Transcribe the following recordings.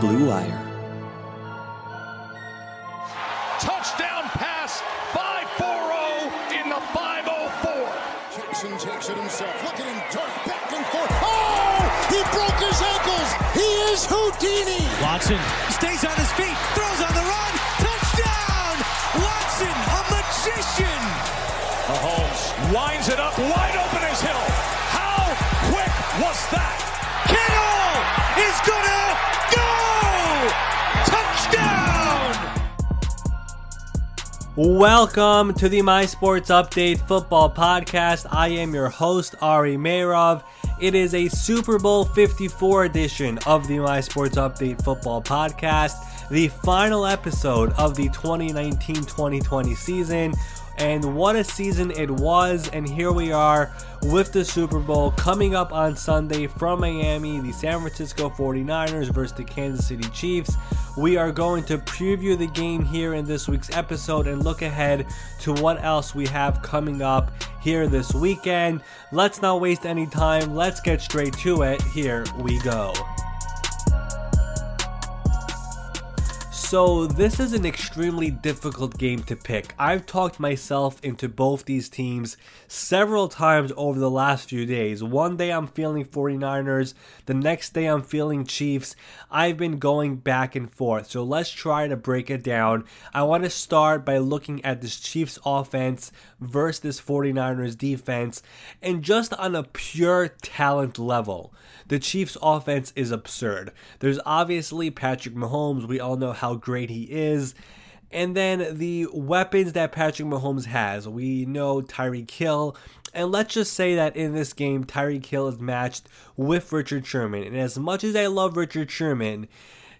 Blue Wire. Touchdown pass, 5-4-0 in the 504. Jackson takes it himself. Look at him dart back and forth. Oh! He broke his ankles. He is Houdini. Watson stays on his feet, throws on the run. Touchdown! Watson, a magician. Mahomes winds it up wide open Welcome to the My Sports Update Football Podcast. I am your host, Ari Meirov. It is a Super Bowl 54 edition of the My Sports Update Football Podcast, the final episode of the 2019 2020 season. And what a season it was. And here we are with the Super Bowl coming up on Sunday from Miami, the San Francisco 49ers versus the Kansas City Chiefs. We are going to preview the game here in this week's episode and look ahead to what else we have coming up here this weekend. Let's not waste any time. Let's get straight to it. Here we go. So, this is an extremely difficult game to pick. I've talked myself into both these teams several times over the last few days. One day I'm feeling 49ers, the next day I'm feeling Chiefs. I've been going back and forth. So, let's try to break it down. I want to start by looking at this Chiefs offense versus this 49ers defense, and just on a pure talent level. The Chiefs' offense is absurd. There's obviously Patrick Mahomes. We all know how great he is. And then the weapons that Patrick Mahomes has. We know Tyreek Hill. And let's just say that in this game, Tyreek Hill is matched with Richard Sherman. And as much as I love Richard Sherman,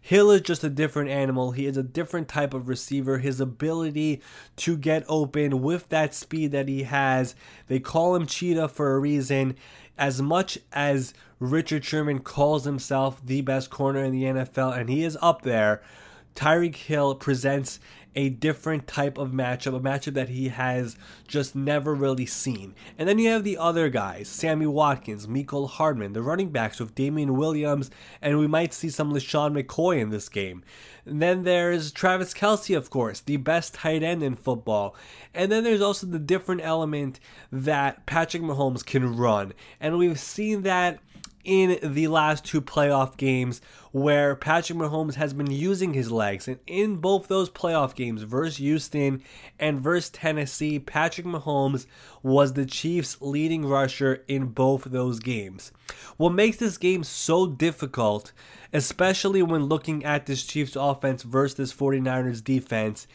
Hill is just a different animal. He is a different type of receiver. His ability to get open with that speed that he has, they call him Cheetah for a reason. As much as Richard Sherman calls himself the best corner in the NFL, and he is up there, Tyreek Hill presents a different type of matchup, a matchup that he has just never really seen. And then you have the other guys, Sammy Watkins, Mecole Hardman, the running backs with Damien Williams, and we might see some LeSean McCoy in this game. And then there's Travis Kelce, of course, the best tight end in football. And then there's also the different element that Patrick Mahomes can run. And we've seen that in the last two playoff games where Patrick Mahomes has been using his legs. And in both those playoff games, versus Houston and versus Tennessee, Patrick Mahomes was the Chiefs' leading rusher in both those games. What makes this game so difficult, especially when looking at this Chiefs offense versus this 49ers defense,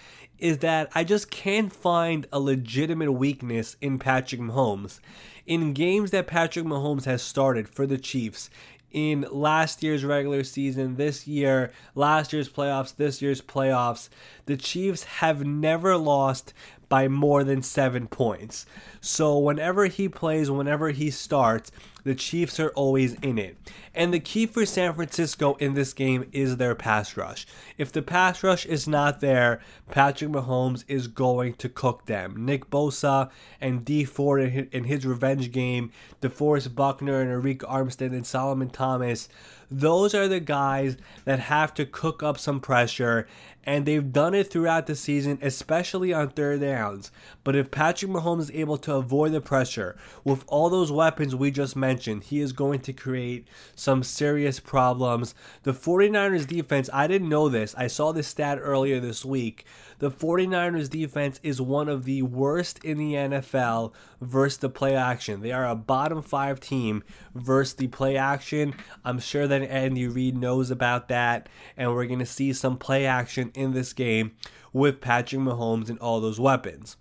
is that I just can't find a legitimate weakness in Patrick Mahomes. In games that Patrick Mahomes has started for the Chiefs, in last year's regular season, this year, last year's playoffs, this year's playoffs, the Chiefs have never lost by more than seven points. So whenever he plays, whenever he starts, the Chiefs are always in it. And the key for San Francisco in this game is their pass rush. If the pass rush is not there, Patrick Mahomes is going to cook them. Nick Bosa and Dee Ford in his revenge game, DeForest Buckner and Arik Armstead and Solomon Thomas, those are the guys that have to cook up some pressure and they've done it throughout the season, especially on third downs. But if Patrick Mahomes is able to avoid the pressure with all those weapons we just mentioned, he is going to create some serious problems. The 49ers defense, I didn't know this. I saw this stat earlier this week. The 49ers defense is one of the worst in the NFL versus the play action. They are a bottom five team versus the play action. I'm sure that Andy Reid knows about that, and we're going to see some play action in this game with Patrick Mahomes and all those weapons.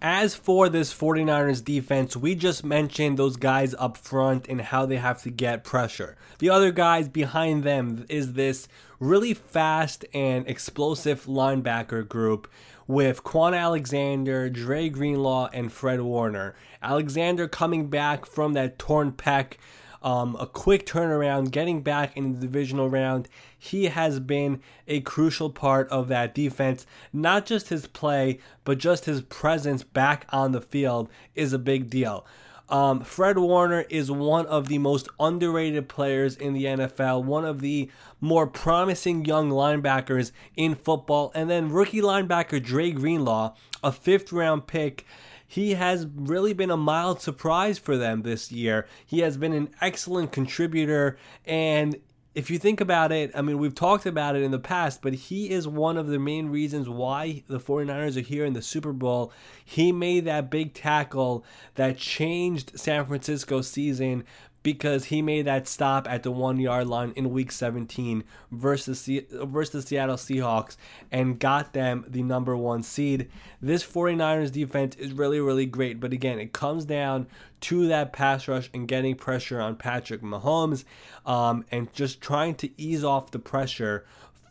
As for this 49ers defense, we just mentioned those guys up front and how they have to get pressure. The other guys behind them is this really fast and explosive linebacker group with Kwon Alexander, Dre Greenlaw, and Fred Warner. Alexander coming back from that torn pec um, a quick turnaround, getting back in the divisional round. He has been a crucial part of that defense. Not just his play, but just his presence back on the field is a big deal. Um, Fred Warner is one of the most underrated players in the NFL, one of the more promising young linebackers in football. And then rookie linebacker Dre Greenlaw, a fifth round pick. He has really been a mild surprise for them this year. He has been an excellent contributor, and if you think about it, I mean, we've talked about it in the past, but he is one of the main reasons why the 49ers are here in the Super Bowl. He made that big tackle that changed San Francisco's season because he made that stop at the one yard line in week 17 versus, versus the Seattle Seahawks and got them the number one seed. This 49ers defense is really, really great. But again, it comes down to that pass rush and getting pressure on Patrick Mahomes um, and just trying to ease off the pressure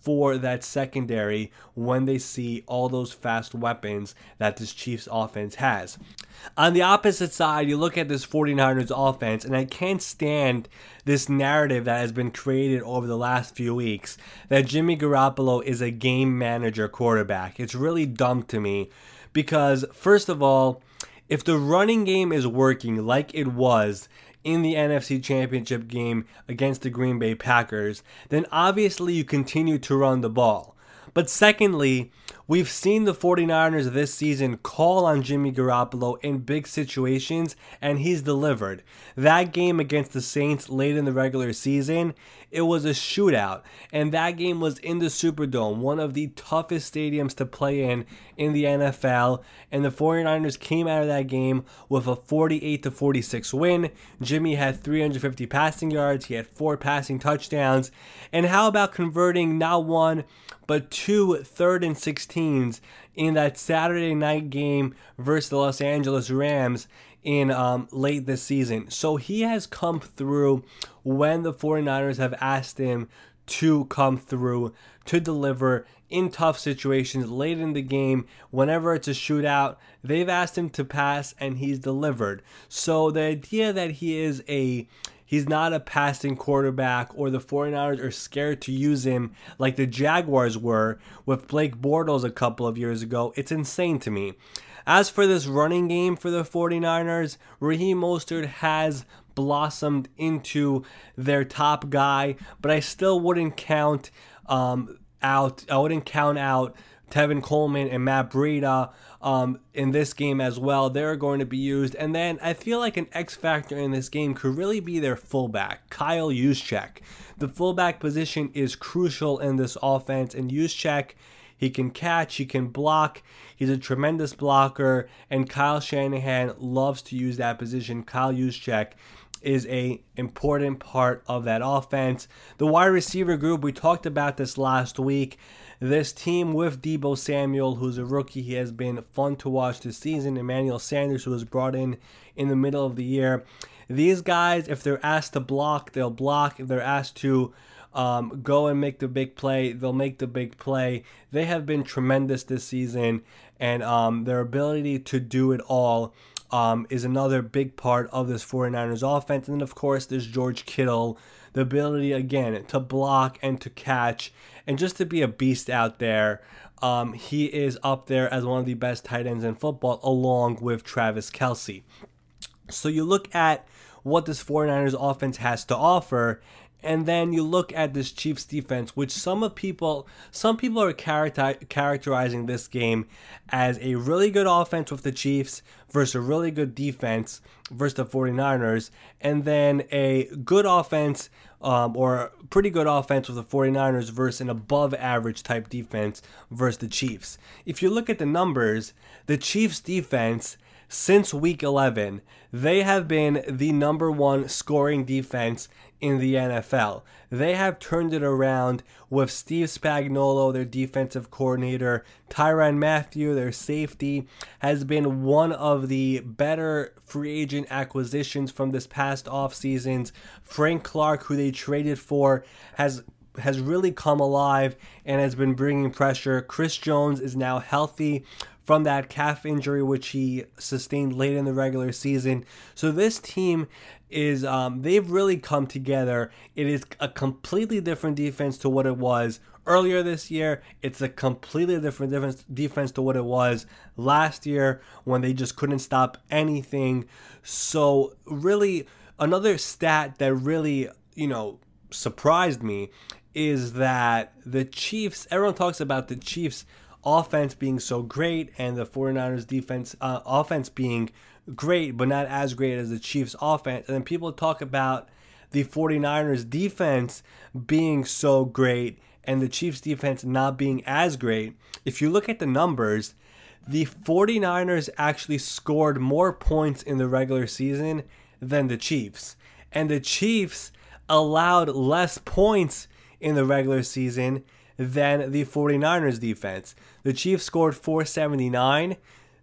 for that secondary when they see all those fast weapons that this Chiefs offense has. On the opposite side, you look at this 49ers offense, and I can't stand this narrative that has been created over the last few weeks that Jimmy Garoppolo is a game manager quarterback. It's really dumb to me because, first of all, if the running game is working like it was, in the NFC Championship game against the Green Bay Packers, then obviously you continue to run the ball. But secondly, we've seen the 49ers this season call on Jimmy Garoppolo in big situations, and he's delivered. That game against the Saints late in the regular season, it was a shootout, and that game was in the Superdome, one of the toughest stadiums to play in in the NFL. And the 49ers came out of that game with a 48 to 46 win. Jimmy had 350 passing yards, he had four passing touchdowns. And how about converting not one, but two third and 16s in that Saturday night game versus the Los Angeles Rams in um, late this season. So he has come through when the 49ers have asked him to come through to deliver in tough situations late in the game whenever it's a shootout they've asked him to pass and he's delivered so the idea that he is a he's not a passing quarterback or the 49ers are scared to use him like the Jaguars were with Blake Bortles a couple of years ago it's insane to me as for this running game for the 49ers, Raheem Mostert has blossomed into their top guy, but I still wouldn't count um, out. I wouldn't count out Tevin Coleman and Matt Breida um, in this game as well. They're going to be used. And then I feel like an X factor in this game could really be their fullback, Kyle Juszczyk. The fullback position is crucial in this offense, and Juszczyk he can catch, he can block. He's a tremendous blocker, and Kyle Shanahan loves to use that position. Kyle Juszczyk is a important part of that offense. The wide receiver group, we talked about this last week. This team with Deebo Samuel, who's a rookie, he has been fun to watch this season. Emmanuel Sanders, who was brought in in the middle of the year. These guys, if they're asked to block, they'll block. If they're asked to um, go and make the big play. They'll make the big play. They have been tremendous this season, and um, their ability to do it all um, is another big part of this 49ers offense. And then, of course, there's George Kittle, the ability, again, to block and to catch, and just to be a beast out there. Um, he is up there as one of the best tight ends in football, along with Travis Kelce. So you look at what this 49ers offense has to offer, and then you look at this Chiefs defense, which some of people some people are character, characterizing this game as a really good offense with the Chiefs versus a really good defense versus the 49ers, and then a good offense um, or pretty good offense with the 49ers versus an above average type defense versus the Chiefs. If you look at the numbers, the Chiefs defense since week 11, they have been the number one scoring defense in the NFL. They have turned it around with Steve Spagnuolo, their defensive coordinator. Tyrann Mathieu, their safety, has been one of the better free agent acquisitions from this past off seasons. Frank Clark, who they traded for, has has really come alive and has been bringing pressure. Chris Jones is now healthy from that calf injury which he sustained late in the regular season. So this team is um, they've really come together. It is a completely different defense to what it was earlier this year. It's a completely different defense, defense to what it was last year when they just couldn't stop anything. So really, another stat that really you know surprised me is that the Chiefs. Everyone talks about the Chiefs offense being so great and the 49ers defense uh, offense being great but not as great as the Chiefs offense. And then people talk about the 49ers defense being so great and the Chiefs defense not being as great. If you look at the numbers the 49ers actually scored more points in the regular season than the Chiefs. And the Chiefs allowed less points in the regular season than the 49ers defense. The Chiefs scored 479.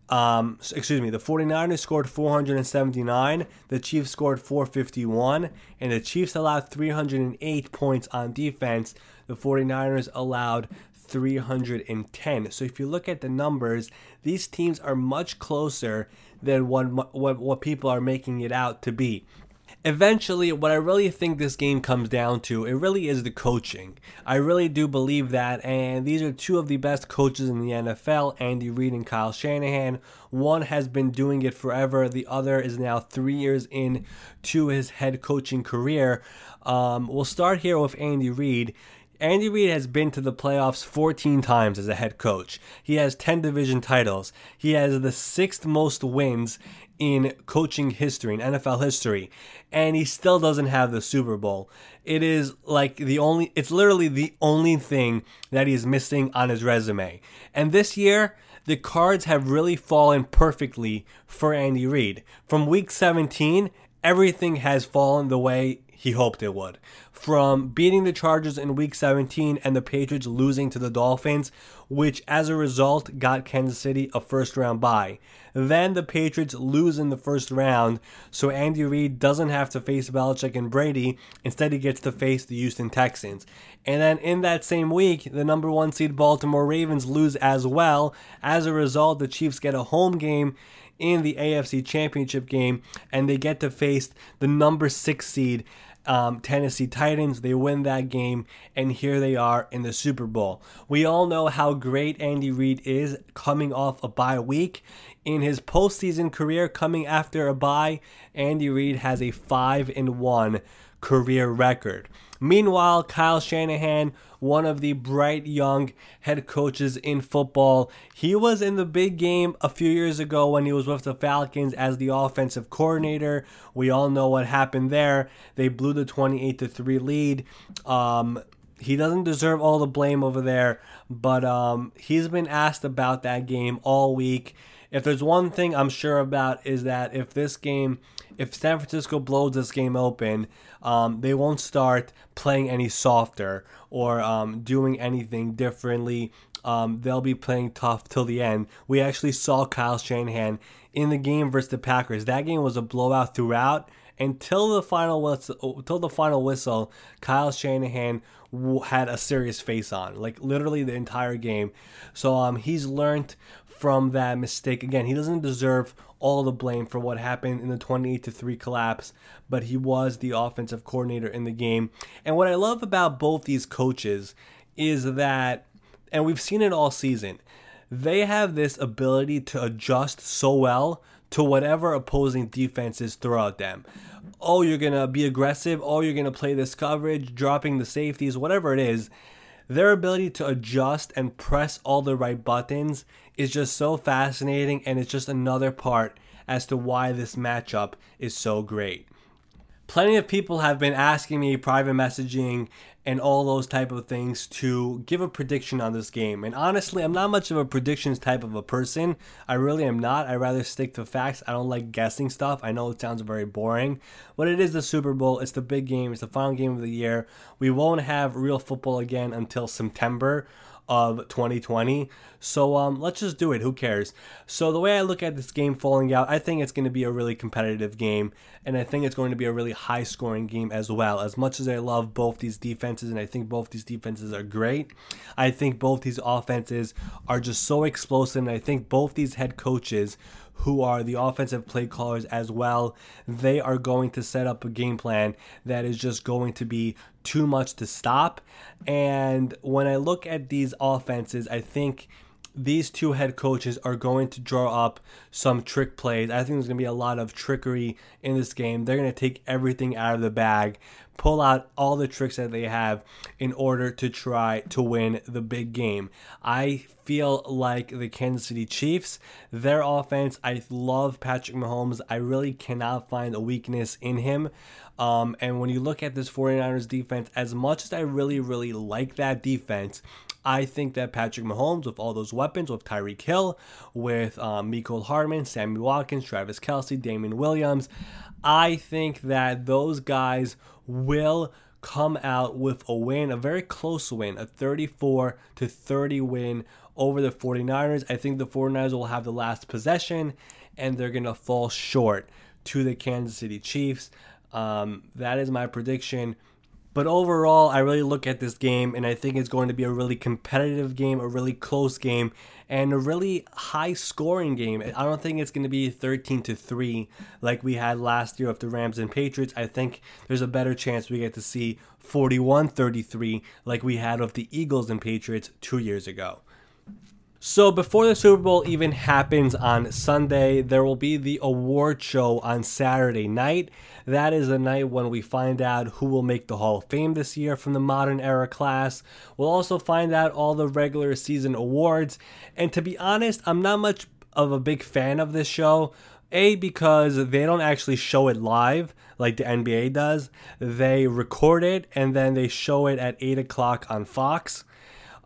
Um, excuse me, the 49ers scored 479, the Chiefs scored 451, and the Chiefs allowed 308 points on defense. The 49ers allowed 310. So if you look at the numbers, these teams are much closer than what, what, what people are making it out to be eventually, what I really think this game comes down to, it really is the coaching. I really do believe that, and these are two of the best coaches in the NFL, Andy Reid and Kyle Shanahan. One has been doing it forever, the other is now three years in to his head coaching career. Um, we'll start here with Andy Reid. Andy Reid has been to the playoffs 14 times as a head coach. He has 10 division titles. He has the sixth most wins in coaching history, in NFL history, and he still doesn't have the Super Bowl. It is like the only, it's literally the only thing that he's missing on his resume. And this year, the cards have really fallen perfectly for Andy Reid. From week 17, everything has fallen the way he hoped it would. From beating the Chargers in week 17 and the Patriots losing to the Dolphins, which as a result got Kansas City a first round bye. Then the Patriots lose in the first round, so Andy Reid doesn't have to face Belichick and Brady. Instead, he gets to face the Houston Texans. And then in that same week, the number one seed Baltimore Ravens lose as well. As a result, the Chiefs get a home game in the AFC Championship game, and they get to face the number six seed um, Tennessee Titans. They win that game, and here they are in the Super Bowl. We all know how great Andy Reid is coming off a bye week. In his postseason career, coming after a bye, Andy Reid has a 5 and 1 career record. Meanwhile, Kyle Shanahan, one of the bright young head coaches in football, he was in the big game a few years ago when he was with the Falcons as the offensive coordinator. We all know what happened there. They blew the 28 to 3 lead. Um, he doesn't deserve all the blame over there, but um, he's been asked about that game all week. If there's one thing I'm sure about is that if this game if San Francisco blows this game open, um, they won't start playing any softer or um, doing anything differently. Um, they'll be playing tough till the end. We actually saw Kyle Shanahan in the game versus the Packers. That game was a blowout throughout until the final whistle. Until the final whistle, Kyle Shanahan had a serious face on, like literally the entire game. So um, he's learned from that mistake. Again, he doesn't deserve all the blame for what happened in the 28 to 3 collapse, but he was the offensive coordinator in the game. And what I love about both these coaches is that and we've seen it all season. They have this ability to adjust so well to whatever opposing defenses throw at them. Oh, you're going to be aggressive. Oh, you're going to play this coverage, dropping the safeties, whatever it is their ability to adjust and press all the right buttons is just so fascinating and it's just another part as to why this matchup is so great. Plenty of people have been asking me private messaging and all those type of things to give a prediction on this game. And honestly, I'm not much of a predictions type of a person. I really am not. I rather stick to facts. I don't like guessing stuff. I know it sounds very boring, but it is the Super Bowl. It's the big game. It's the final game of the year. We won't have real football again until September. Of 2020. So um, let's just do it. Who cares? So the way I look at this game falling out, I think it's going to be a really competitive game, and I think it's going to be a really high scoring game as well. As much as I love both these defenses, and I think both these defenses are great, I think both these offenses are just so explosive, and I think both these head coaches who are the offensive play callers as well. They are going to set up a game plan that is just going to be too much to stop. And when I look at these offenses, I think these two head coaches are going to draw up some trick plays. I think there's going to be a lot of trickery in this game. They're going to take everything out of the bag, pull out all the tricks that they have in order to try to win the big game. I feel like the Kansas City Chiefs, their offense, I love Patrick Mahomes. I really cannot find a weakness in him. Um, and when you look at this 49ers defense, as much as I really, really like that defense, I think that Patrick Mahomes, with all those weapons, with Tyreek Hill, with um, Hardman, Sammy Watkins, Travis Kelce, Damien Williams, I think that those guys will come out with a win, a very close win, a 34 to 30 win over the 49ers. I think the 49ers will have the last possession and they're going to fall short to the Kansas City Chiefs. Um, that is my prediction. But overall, I really look at this game and I think it's going to be a really competitive game, a really close game, and a really high scoring game. I don't think it's going to be 13 to 3 like we had last year with the Rams and Patriots. I think there's a better chance we get to see 41 33 like we had with the Eagles and Patriots two years ago. So before the Super Bowl even happens on Sunday, there will be the award show on Saturday night. That is the night when we find out who will make the Hall of Fame this year from the modern era class. We'll also find out all the regular season awards. And to be honest, I'm not much of a big fan of this show. A, because they don't actually show it live like the NBA does. They record it and then they show it at 8 o'clock on Fox.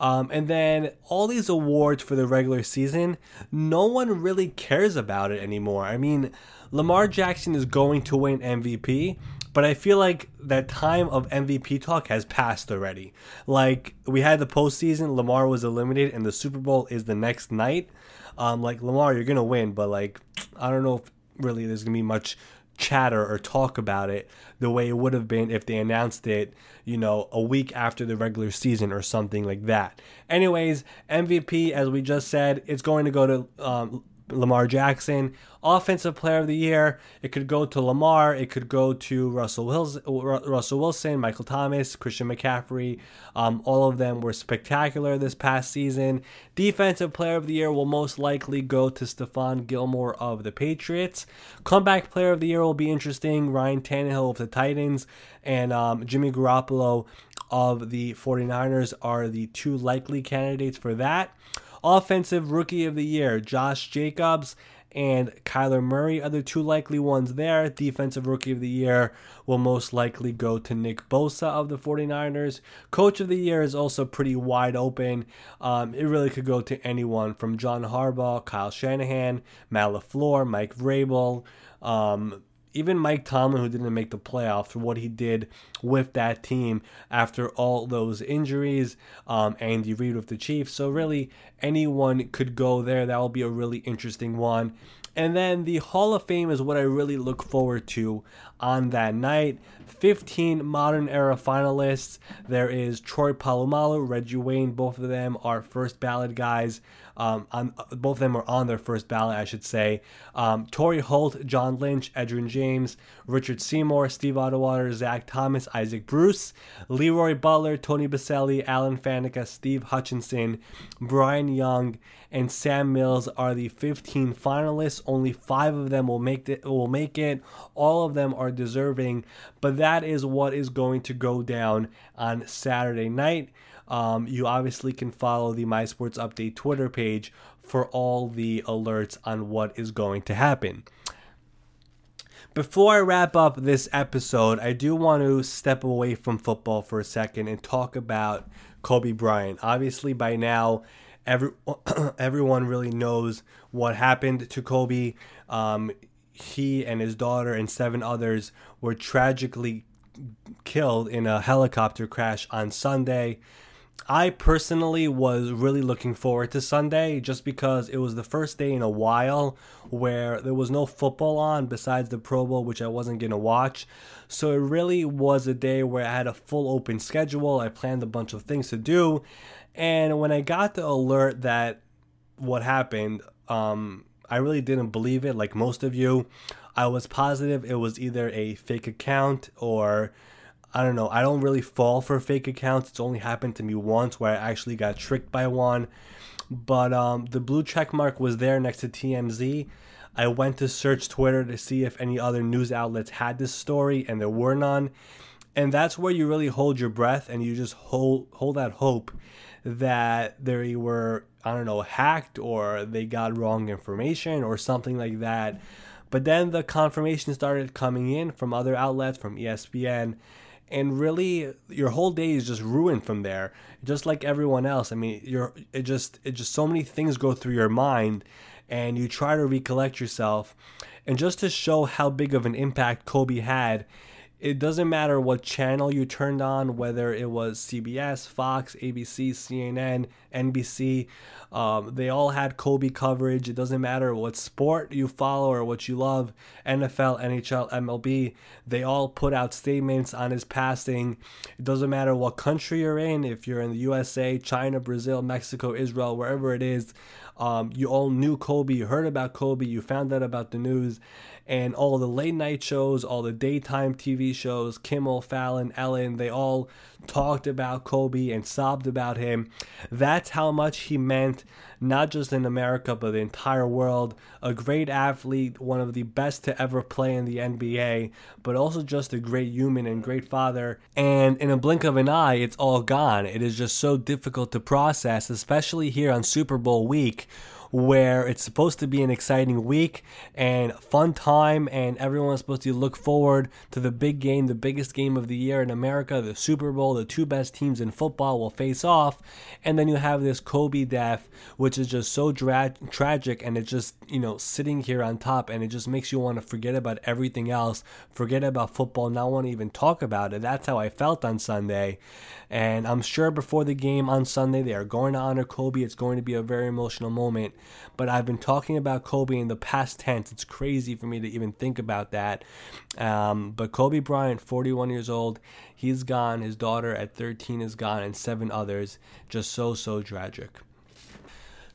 Um, and then all these awards for the regular season, no one really cares about it anymore. I mean, Lamar Jackson is going to win MVP, but I feel like that time of MVP talk has passed already. Like we had the postseason, Lamar was eliminated, and the Super Bowl is the next night. Um, like Lamar, you're gonna win, but like I don't know if really there's gonna be much chatter or talk about it the way it would have been if they announced it, you know, a week after the regular season or something like that. Anyways, MVP, as we just said, it's going to go to um, Lamar Jackson. Offensive Player of the Year, it could go to Lamar, it could go to Russell Wilson, Russell Wilson Michael Thomas, Christian McCaffrey. Um, all of them were spectacular this past season. Defensive Player of the Year will most likely go to Stephon Gilmore of the Patriots. Comeback Player of the Year will be interesting. Ryan Tannehill of the Titans and um, Jimmy Garoppolo of the 49ers are the two likely candidates for that. Offensive Rookie of the Year, Josh Jacobs and Kyler Murray are the two likely ones there. Defensive Rookie of the Year will most likely go to Nick Bosa of the 49ers. Coach of the Year is also pretty wide open. Um, it really could go to anyone from John Harbaugh, Kyle Shanahan, Matt LaFleur, Mike Vrabel. Um, even Mike Tomlin, who didn't make the playoffs, for what he did with that team after all those injuries, um, Andy Reid with the Chiefs. So, really, anyone could go there. That will be a really interesting one. And then the Hall of Fame is what I really look forward to on that night. 15 modern era finalists. There is Troy Polamalu, Reggie Wayne. Both of them are first ballot guys. Um, on, both of them are on their first ballot, I should say. Um, Holt, John Lynch, Edgerrin James, Richard Seymour, Steve Atwater, Zach Thomas, Isaac Bruce, Leroy Butler, Tony Boselli, Alan Faneca, Steve Hutchinson, Bryant Young, and Sam Mills are the 15 finalists. Only five of them will make it. Will make it. All of them are deserving, but that is what is going to go down on Saturday night. Um, you obviously can follow the My Sports Update Twitter page for all the alerts on what is going to happen. Before I wrap up this episode, I do want to step away from football for a second and talk about Kobe Bryant. Obviously, by now, every everyone really knows what happened to Kobe. Um, he and his daughter and seven others were tragically killed in a helicopter crash on Sunday I personally was really looking forward to Sunday just because it was the first day in a while where there was no football on besides the Pro Bowl, which I wasn't going to watch. So it really was a day where I had a full open schedule. I planned a bunch of things to do. And when I got the alert that what happened, um, I really didn't believe it, like most of you. I was positive it was either a fake account or I don't know. I don't really fall for fake accounts. It's only happened to me once where I actually got tricked by one. But um, the blue check mark was there next to TMZ. I went to search Twitter to see if any other news outlets had this story, and there were none. And that's where you really hold your breath and you just hold hold that hope that they were I don't know hacked or they got wrong information or something like that. But then the confirmation started coming in from other outlets, from ESPN, and really your whole day is just ruined from there. Just like everyone else i mean you're it just it just so many things go through your mind and you try to recollect yourself. And just to show how big of an impact kobe had it doesn't matter what channel you turned on, whether it was CBS, Fox, ABC, CNN, NBC. Um, they all had Kobe coverage. It doesn't matter what sport you follow or what you love NFL, NHL, MLB. They all put out statements on his passing. It doesn't matter what country you're in, if you're in the USA, China, Brazil, Mexico, Israel, wherever it is. Um, you all knew Kobe, you heard about Kobe, you found out about the news, and all the late night shows, all the daytime TV shows, Kimmel, Fallon, Ellen, they all talked about Kobe and sobbed about him. That's how much he meant, not just in America, but the entire world. A great athlete, one of the best to ever play in the NBA, but also just a great human and great father. And in a blink of an eye, it's all gone. It is just so difficult to process, especially here on Super Bowl week where it's supposed to be an exciting week and fun time, and everyone's supposed to look forward to the big game, the biggest game of the year in America, the Super Bowl. The two best teams in football will face off, and then you have this Kobe death, which is just so dra- tragic, and it's just you know sitting here on top, and it just makes you want to forget about everything else, forget about football, not want to even talk about it. That's how I felt on Sunday, and I'm sure before the game on Sunday they are going to honor Kobe. It's going to be a very emotional moment but I've been talking about Kobe in the past tense. It's crazy for me to even think about that. Um, but Kobe Bryant, 41 years old, he's gone. His daughter at 13 is gone, and seven others. Just so, so tragic.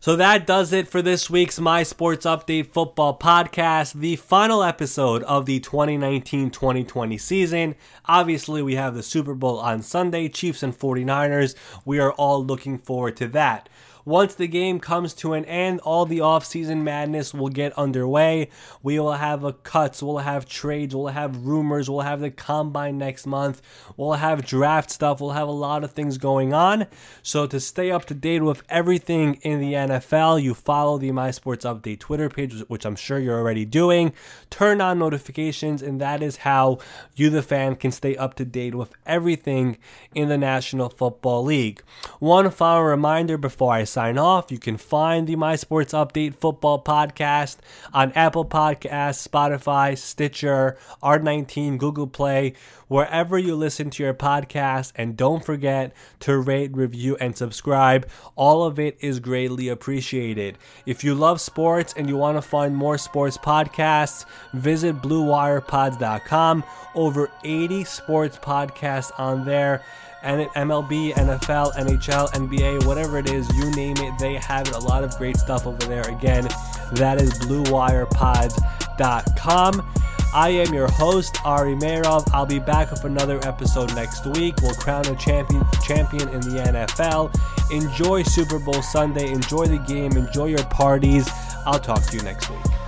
So that does it for this week's My Sports Update Football Podcast, the final episode of the 2019 2020 season. Obviously, we have the Super Bowl on Sunday, Chiefs and 49ers. We are all looking forward to that. Once the game comes to an end, all the offseason madness will get underway. We will have a cuts, we'll have trades, we'll have rumors, we'll have the combine next month, we'll have draft stuff, we'll have a lot of things going on. So to stay up to date with everything in the NFL, you follow the My Sports Update Twitter page, which I'm sure you're already doing. Turn on notifications, and that is how you, the fan, can stay up to date with everything in the National Football League. One final reminder before I sign off. You can find the My Sports Update Football Podcast on Apple Podcasts, Spotify, Stitcher, R19, Google Play, wherever you listen to your podcast. And don't forget to rate, review, and subscribe. All of it is greatly appreciated. If you love sports and you want to find more sports podcasts, visit BlueWirePods.com. Over 80 sports podcasts on there. MLB, NFL, NHL, NBA, whatever it is, you name it, they have a lot of great stuff over there. Again, that is BlueWirePods.com. I am your host, Ari Meirov. I'll be back with another episode next week. We'll crown a champion champion in the NFL. Enjoy Super Bowl Sunday. Enjoy the game. Enjoy your parties. I'll talk to you next week.